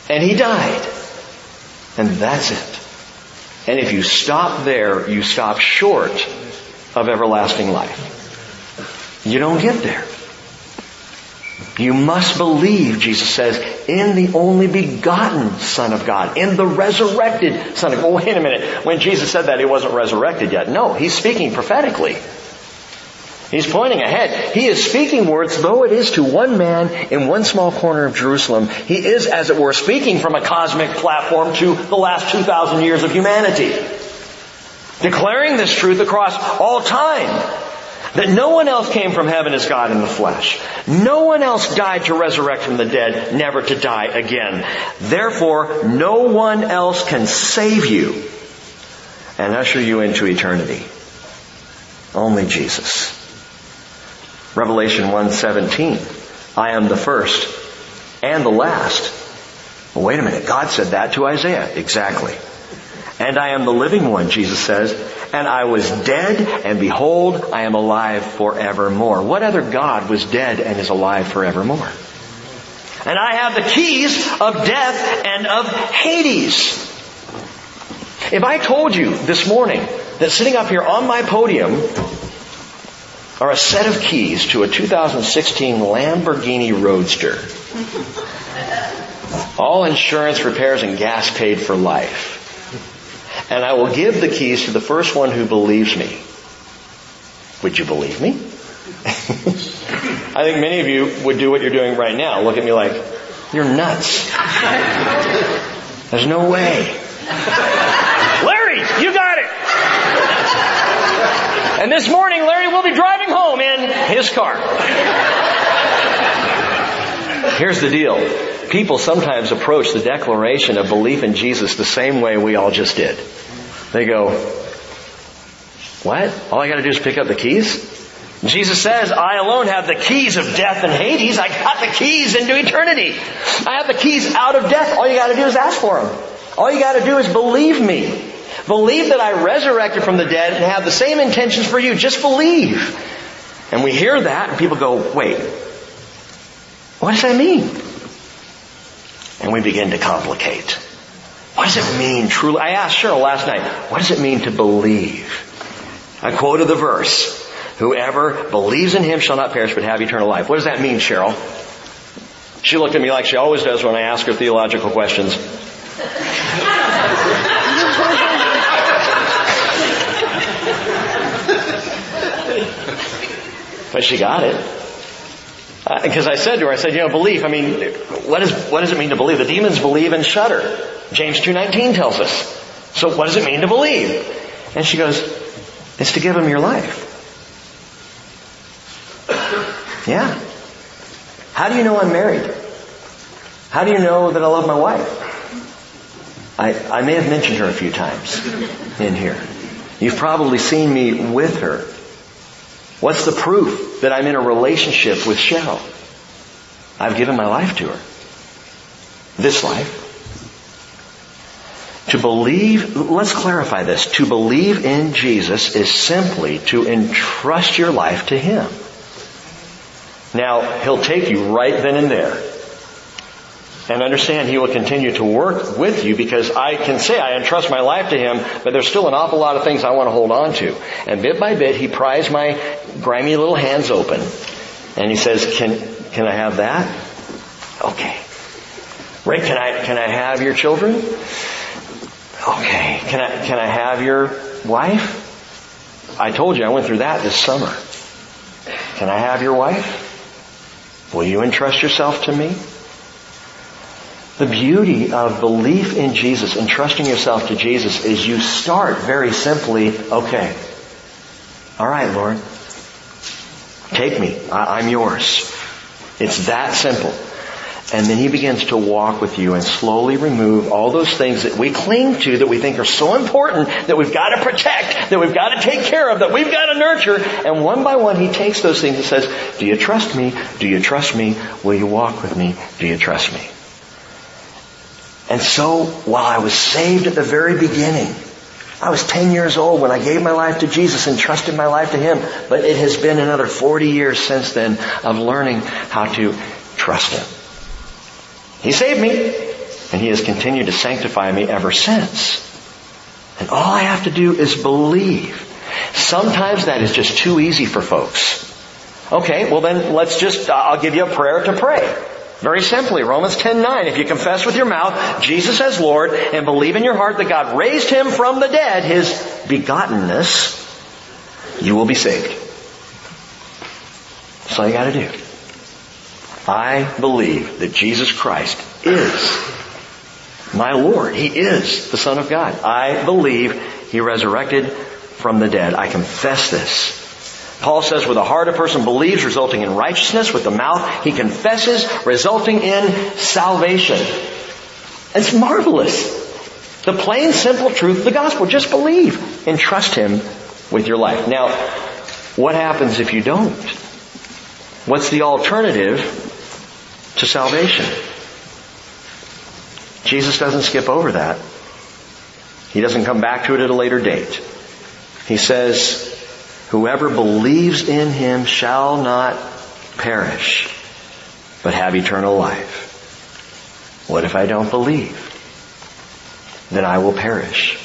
And he died. And that's it. And if you stop there, you stop short of everlasting life. You don't get there. You must believe, Jesus says, in the only begotten Son of God, in the resurrected Son of God. Wait a minute. When Jesus said that, he wasn't resurrected yet. No, he's speaking prophetically. He's pointing ahead. He is speaking words, though it is to one man in one small corner of Jerusalem. He is, as it were, speaking from a cosmic platform to the last 2,000 years of humanity. Declaring this truth across all time. That no one else came from heaven as God in the flesh. No one else died to resurrect from the dead, never to die again. Therefore, no one else can save you and usher you into eternity. Only Jesus. Revelation 1:17. I am the first and the last. Well, wait a minute. God said that to Isaiah. Exactly. And I am the living one, Jesus says. And I was dead, and behold, I am alive forevermore. What other God was dead and is alive forevermore? And I have the keys of death and of Hades. If I told you this morning that sitting up here on my podium are a set of keys to a 2016 Lamborghini Roadster, all insurance, repairs, and gas paid for life, and I will give the keys to the first one who believes me. Would you believe me? I think many of you would do what you're doing right now. Look at me like, you're nuts. There's no way. Larry, you got it. And this morning, Larry will be driving home in his car. Here's the deal. People sometimes approach the declaration of belief in Jesus the same way we all just did. They go, what? All I gotta do is pick up the keys? Jesus says, I alone have the keys of death and Hades. I got the keys into eternity. I have the keys out of death. All you gotta do is ask for them. All you gotta do is believe me. Believe that I resurrected from the dead and have the same intentions for you. Just believe. And we hear that and people go, wait, what does that mean? And we begin to complicate. What does it mean truly? I asked Cheryl last night, what does it mean to believe? I quoted the verse, whoever believes in him shall not perish but have eternal life. What does that mean, Cheryl? She looked at me like she always does when I ask her theological questions. but she got it. Because uh, I said to her, I said, you know, belief, I mean, what, is, what does it mean to believe? The demons believe and shudder. James 2.19 tells us. So what does it mean to believe? And she goes, it's to give them your life. Yeah. How do you know I'm married? How do you know that I love my wife? I, I may have mentioned her a few times in here. You've probably seen me with her. What's the proof that I'm in a relationship with Cheryl? I've given my life to her. This life. To believe, let's clarify this. To believe in Jesus is simply to entrust your life to Him. Now, He'll take you right then and there and understand He will continue to work with you because I can say I entrust my life to Him, but there's still an awful lot of things I want to hold on to. And bit by bit, He pries my grimy little hands open and He says, can, can I have that? Okay. Ray, can I, can I have your children? Okay. Can I, can I have your wife? I told you I went through that this summer. Can I have your wife? Will you entrust yourself to me? The beauty of belief in Jesus and trusting yourself to Jesus is you start very simply, okay, alright Lord, take me, I- I'm yours. It's that simple. And then he begins to walk with you and slowly remove all those things that we cling to that we think are so important that we've got to protect, that we've got to take care of, that we've got to nurture. And one by one he takes those things and says, do you trust me? Do you trust me? Will you walk with me? Do you trust me? And so while I was saved at the very beginning, I was 10 years old when I gave my life to Jesus and trusted my life to Him. But it has been another 40 years since then of learning how to trust Him. He saved me, and He has continued to sanctify me ever since. And all I have to do is believe. Sometimes that is just too easy for folks. Okay, well then let's just, I'll give you a prayer to pray. Very simply, Romans 10:9, if you confess with your mouth Jesus as Lord and believe in your heart that God raised him from the dead, his begottenness, you will be saved. That's all you gotta do. I believe that Jesus Christ is my Lord. He is the Son of God. I believe He resurrected from the dead. I confess this. Paul says with the heart a person believes resulting in righteousness, with the mouth he confesses resulting in salvation. It's marvelous. The plain simple truth of the gospel. Just believe and trust him with your life. Now, what happens if you don't? What's the alternative to salvation? Jesus doesn't skip over that. He doesn't come back to it at a later date. He says, Whoever believes in him shall not perish, but have eternal life. What if I don't believe? Then I will perish.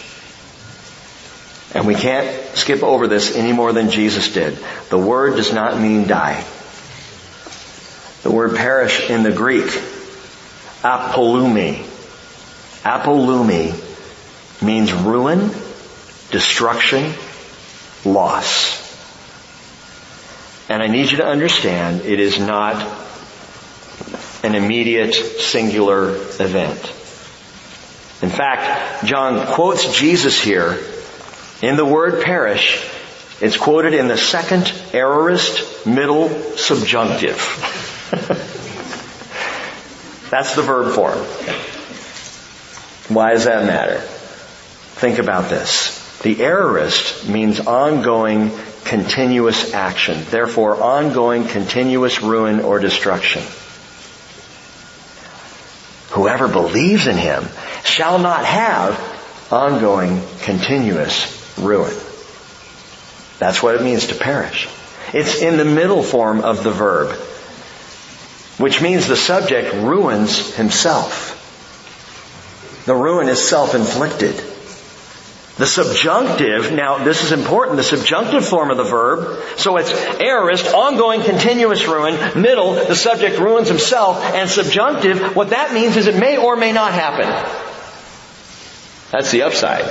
And we can't skip over this any more than Jesus did. The word does not mean die. The word perish in the Greek, apollumi. Apollumi means ruin, destruction, loss. And I need you to understand it is not an immediate singular event. In fact, John quotes Jesus here in the word perish. It's quoted in the second aorist middle subjunctive. That's the verb form. Why does that matter? Think about this. The aorist means ongoing, continuous action. Therefore, ongoing, continuous ruin or destruction. Whoever believes in him shall not have ongoing, continuous ruin. That's what it means to perish. It's in the middle form of the verb, which means the subject ruins himself. The ruin is self-inflicted. The subjunctive, now this is important, the subjunctive form of the verb, so it's aorist, ongoing continuous ruin, middle, the subject ruins himself, and subjunctive, what that means is it may or may not happen. That's the upside.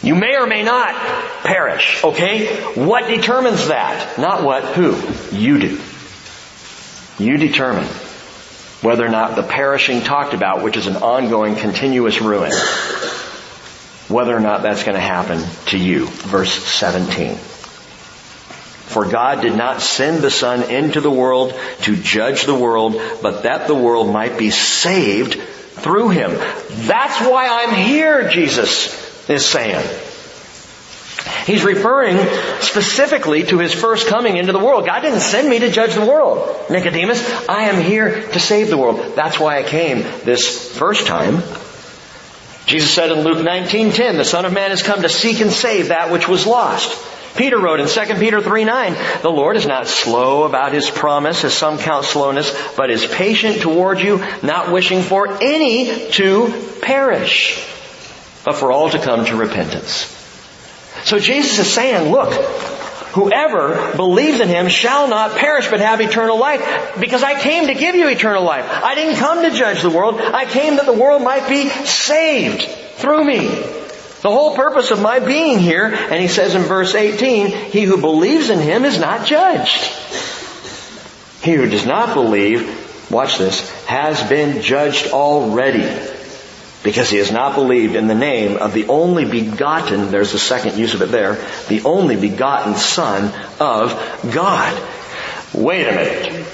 You may or may not perish, okay? What determines that? Not what, who? You do. You determine whether or not the perishing talked about, which is an ongoing continuous ruin, whether or not that's going to happen to you. Verse 17. For God did not send the Son into the world to judge the world, but that the world might be saved through Him. That's why I'm here, Jesus is saying. He's referring specifically to His first coming into the world. God didn't send me to judge the world. Nicodemus, I am here to save the world. That's why I came this first time. Jesus said in Luke 19:10, "The Son of Man has come to seek and save that which was lost." Peter wrote in 2 Peter 3:9, "The Lord is not slow about his promise, as some count slowness, but is patient toward you, not wishing for any to perish, but for all to come to repentance." So Jesus is saying, look, Whoever believes in him shall not perish but have eternal life because I came to give you eternal life. I didn't come to judge the world. I came that the world might be saved through me. The whole purpose of my being here, and he says in verse 18, he who believes in him is not judged. He who does not believe watch this, has been judged already because he has not believed in the name of the only begotten, there's the second use of it there, the only begotten Son of God. Wait a minute.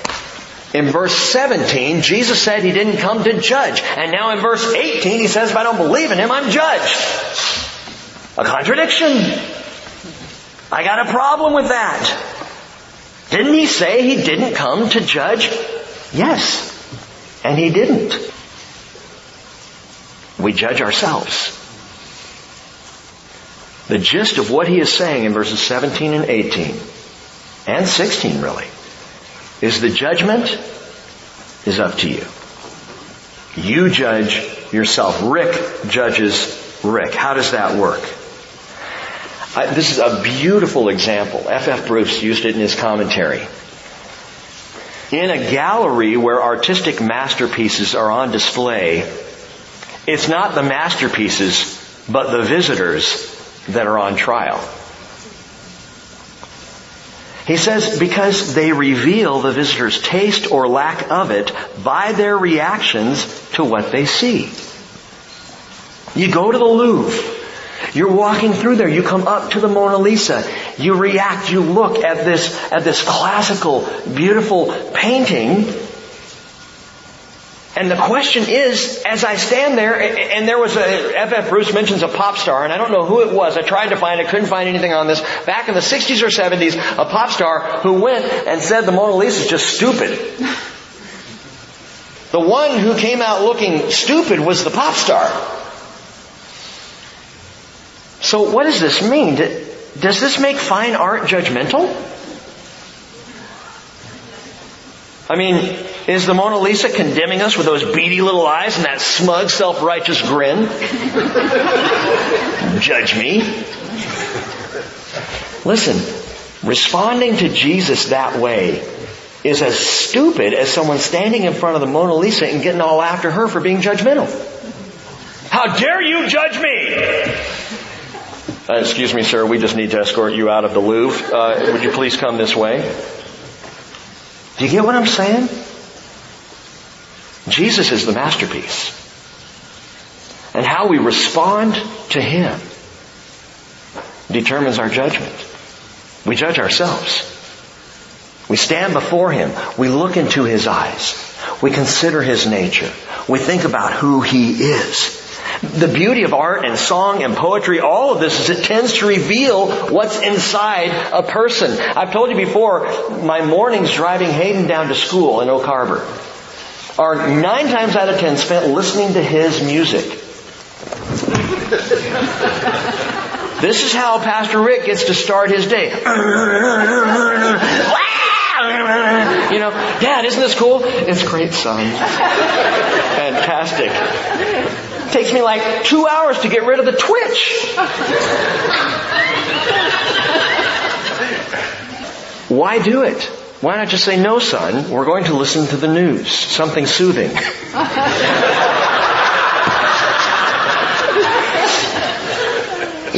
In verse 17, Jesus said he didn't come to judge. And now in verse 18, he says if I don't believe in him, I'm judged. A contradiction. I got a problem with that. Didn't he say he didn't come to judge? Yes. And he didn't. We judge ourselves. The gist of what he is saying in verses 17 and 18, and 16 really, is the judgment is up to you. You judge yourself. Rick judges Rick. How does that work? I, this is a beautiful example. F. F. Bruce used it in his commentary. In a gallery where artistic masterpieces are on display, it's not the masterpieces, but the visitors that are on trial. He says because they reveal the visitor's taste or lack of it by their reactions to what they see. You go to the Louvre. You're walking through there. You come up to the Mona Lisa. You react. You look at this, at this classical, beautiful painting and the question is, as I stand there, and there was a, F.F. Bruce mentions a pop star, and I don't know who it was. I tried to find it, couldn't find anything on this. Back in the 60s or 70s, a pop star who went and said the Mona Lisa is just stupid. The one who came out looking stupid was the pop star. So what does this mean? Does this make fine art judgmental? I mean, is the Mona Lisa condemning us with those beady little eyes and that smug, self-righteous grin? Judge me. Listen, responding to Jesus that way is as stupid as someone standing in front of the Mona Lisa and getting all after her for being judgmental. How dare you judge me? Uh, excuse me, sir, we just need to escort you out of the Louvre. Uh, would you please come this way? Do you get what I'm saying? Jesus is the masterpiece. And how we respond to Him determines our judgment. We judge ourselves. We stand before Him. We look into His eyes. We consider His nature. We think about who He is. The beauty of art and song and poetry, all of this is it tends to reveal what's inside a person. I've told you before, my mornings driving Hayden down to school in Oak Harbor are nine times out of ten spent listening to his music. this is how Pastor Rick gets to start his day. you know, Dad, isn't this cool? It's great, son. Fantastic. Takes me like two hours to get rid of the twitch. Why do it? Why not just say, no son, we're going to listen to the news, something soothing.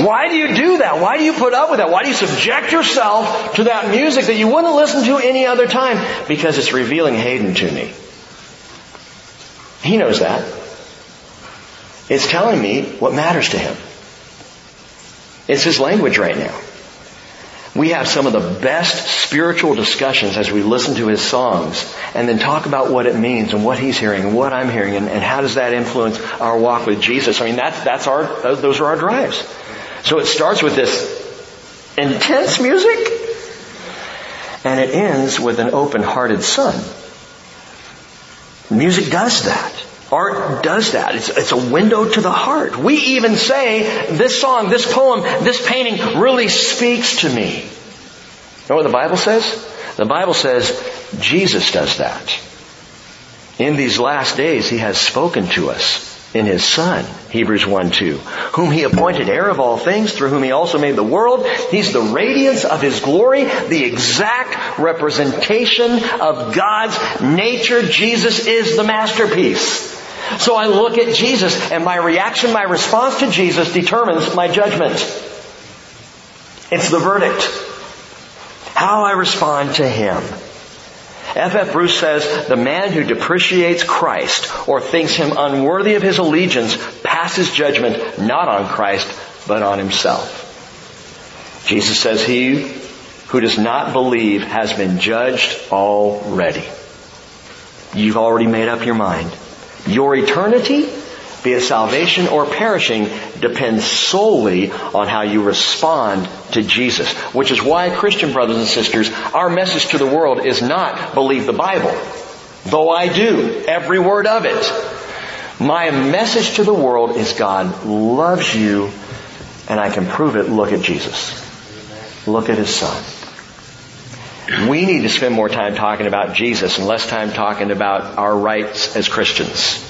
Why do you do that? Why do you put up with that? Why do you subject yourself to that music that you wouldn't listen to any other time? Because it's revealing Hayden to me. He knows that. It's telling me what matters to him. It's his language right now. We have some of the best spiritual discussions as we listen to his songs and then talk about what it means and what he's hearing and what I'm hearing and, and how does that influence our walk with Jesus. I mean, that's, that's our, those are our drives. So it starts with this intense music and it ends with an open-hearted son. Music does that. Art does that. It's, it's, a window to the heart. We even say, this song, this poem, this painting really speaks to me. You know what the Bible says? The Bible says Jesus does that. In these last days, He has spoken to us in His Son, Hebrews 1 2, whom He appointed heir of all things, through whom He also made the world. He's the radiance of His glory, the exact representation of God's nature. Jesus is the masterpiece. So I look at Jesus and my reaction, my response to Jesus determines my judgment. It's the verdict. How I respond to Him. F. F. Bruce says, the man who depreciates Christ or thinks him unworthy of his allegiance passes judgment not on Christ, but on himself. Jesus says, he who does not believe has been judged already. You've already made up your mind. Your eternity, be it salvation or perishing, depends solely on how you respond to Jesus. Which is why, Christian brothers and sisters, our message to the world is not believe the Bible. Though I do, every word of it. My message to the world is God loves you and I can prove it. Look at Jesus. Look at His Son. We need to spend more time talking about Jesus and less time talking about our rights as Christians.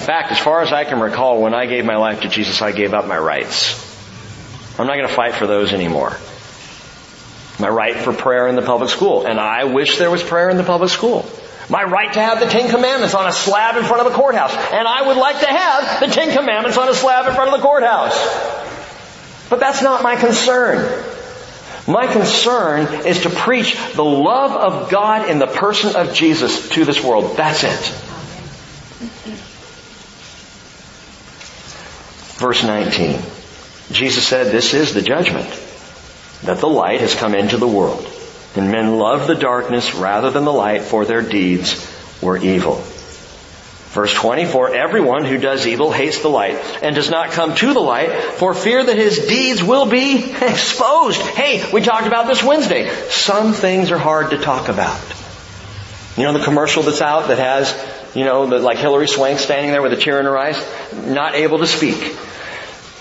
In fact, as far as I can recall, when I gave my life to Jesus, I gave up my rights. I'm not going to fight for those anymore. My right for prayer in the public school, and I wish there was prayer in the public school. My right to have the Ten Commandments on a slab in front of the courthouse, and I would like to have the Ten Commandments on a slab in front of the courthouse. But that's not my concern. My concern is to preach the love of God in the person of Jesus to this world. That's it. Verse 19. Jesus said, this is the judgment, that the light has come into the world, and men love the darkness rather than the light, for their deeds were evil. Verse 20, for everyone who does evil hates the light and does not come to the light for fear that his deeds will be exposed. Hey, we talked about this Wednesday. Some things are hard to talk about. You know the commercial that's out that has, you know, the, like Hilary Swank standing there with a tear in her eyes, not able to speak.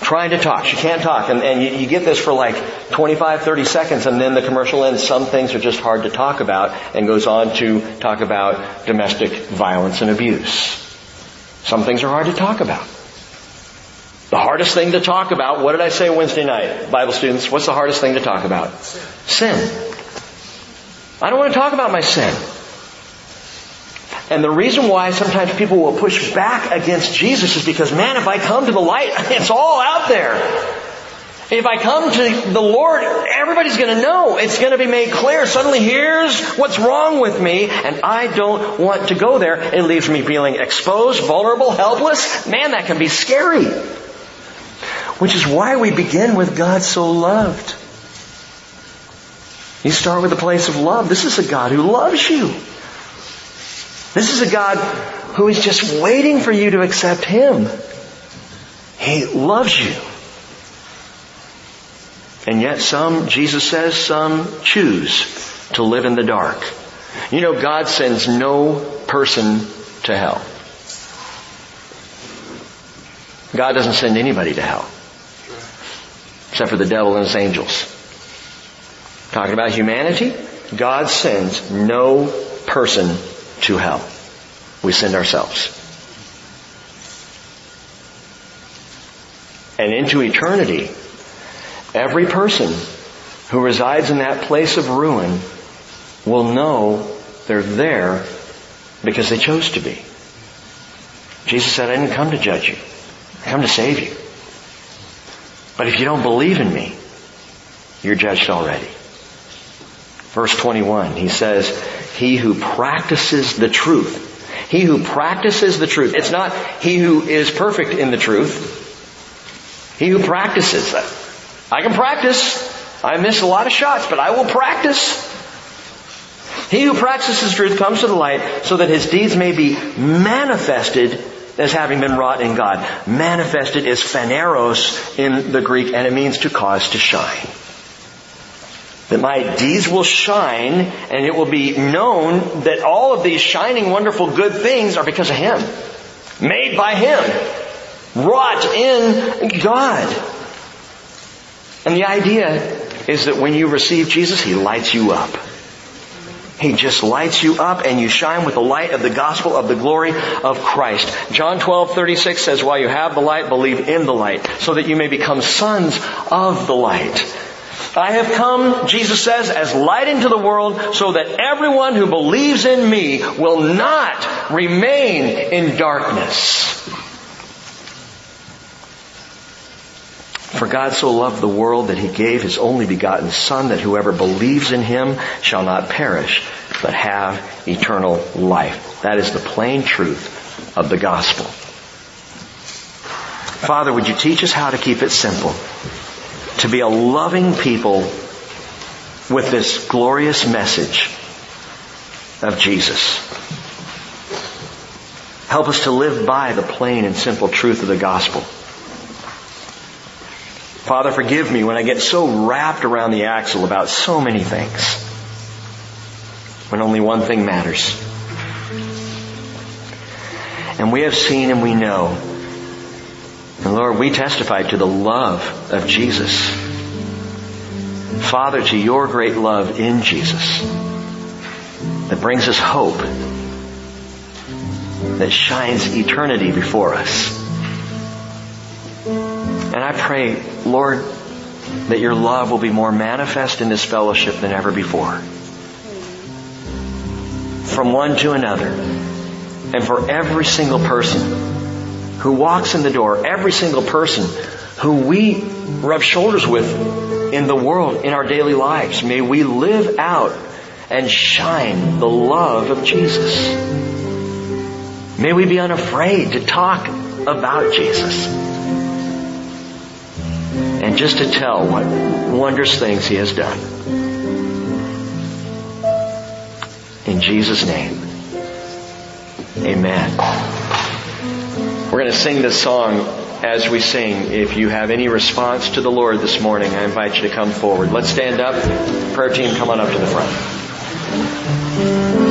Trying to talk. She can't talk. And, and you, you get this for like 25, 30 seconds and then the commercial ends. Some things are just hard to talk about and goes on to talk about domestic violence and abuse. Some things are hard to talk about. The hardest thing to talk about, what did I say Wednesday night? Bible students, what's the hardest thing to talk about? Sin. I don't want to talk about my sin. And the reason why sometimes people will push back against Jesus is because, man, if I come to the light, it's all out there. If I come to the Lord, everybody's gonna know. It's gonna be made clear. Suddenly here's what's wrong with me, and I don't want to go there. It leaves me feeling exposed, vulnerable, helpless. Man, that can be scary. Which is why we begin with God so loved. You start with a place of love. This is a God who loves you. This is a God who is just waiting for you to accept Him. He loves you. And yet some, Jesus says, some choose to live in the dark. You know, God sends no person to hell. God doesn't send anybody to hell. Except for the devil and his angels. Talking about humanity, God sends no person to hell. We send ourselves. And into eternity, every person who resides in that place of ruin will know they're there because they chose to be. Jesus said, I didn't come to judge you. I come to save you. But if you don't believe in me, you're judged already. Verse 21, he says, he who practices the truth. He who practices the truth. It's not he who is perfect in the truth. He who practices. I can practice. I miss a lot of shots, but I will practice. He who practices truth comes to the light so that his deeds may be manifested as having been wrought in God. Manifested is phaneros in the Greek and it means to cause to shine that my deeds will shine and it will be known that all of these shining wonderful good things are because of Him. Made by Him. Wrought in God. And the idea is that when you receive Jesus, He lights you up. He just lights you up and you shine with the light of the gospel of the glory of Christ. John 12, 36 says, while you have the light, believe in the light, so that you may become sons of the light. I have come, Jesus says, as light into the world so that everyone who believes in me will not remain in darkness. For God so loved the world that he gave his only begotten son that whoever believes in him shall not perish, but have eternal life. That is the plain truth of the gospel. Father, would you teach us how to keep it simple? To be a loving people with this glorious message of Jesus. Help us to live by the plain and simple truth of the gospel. Father, forgive me when I get so wrapped around the axle about so many things when only one thing matters. And we have seen and we know. And Lord, we testify to the love of Jesus. Father, to your great love in Jesus that brings us hope, that shines eternity before us. And I pray, Lord, that your love will be more manifest in this fellowship than ever before. From one to another. And for every single person who walks in the door, every single person who we rub shoulders with in the world, in our daily lives, may we live out and shine the love of Jesus. May we be unafraid to talk about Jesus. And just to tell what wondrous things He has done. In Jesus' name. Amen. We're going to sing this song as we sing. If you have any response to the Lord this morning, I invite you to come forward. Let's stand up. Prayer team, come on up to the front.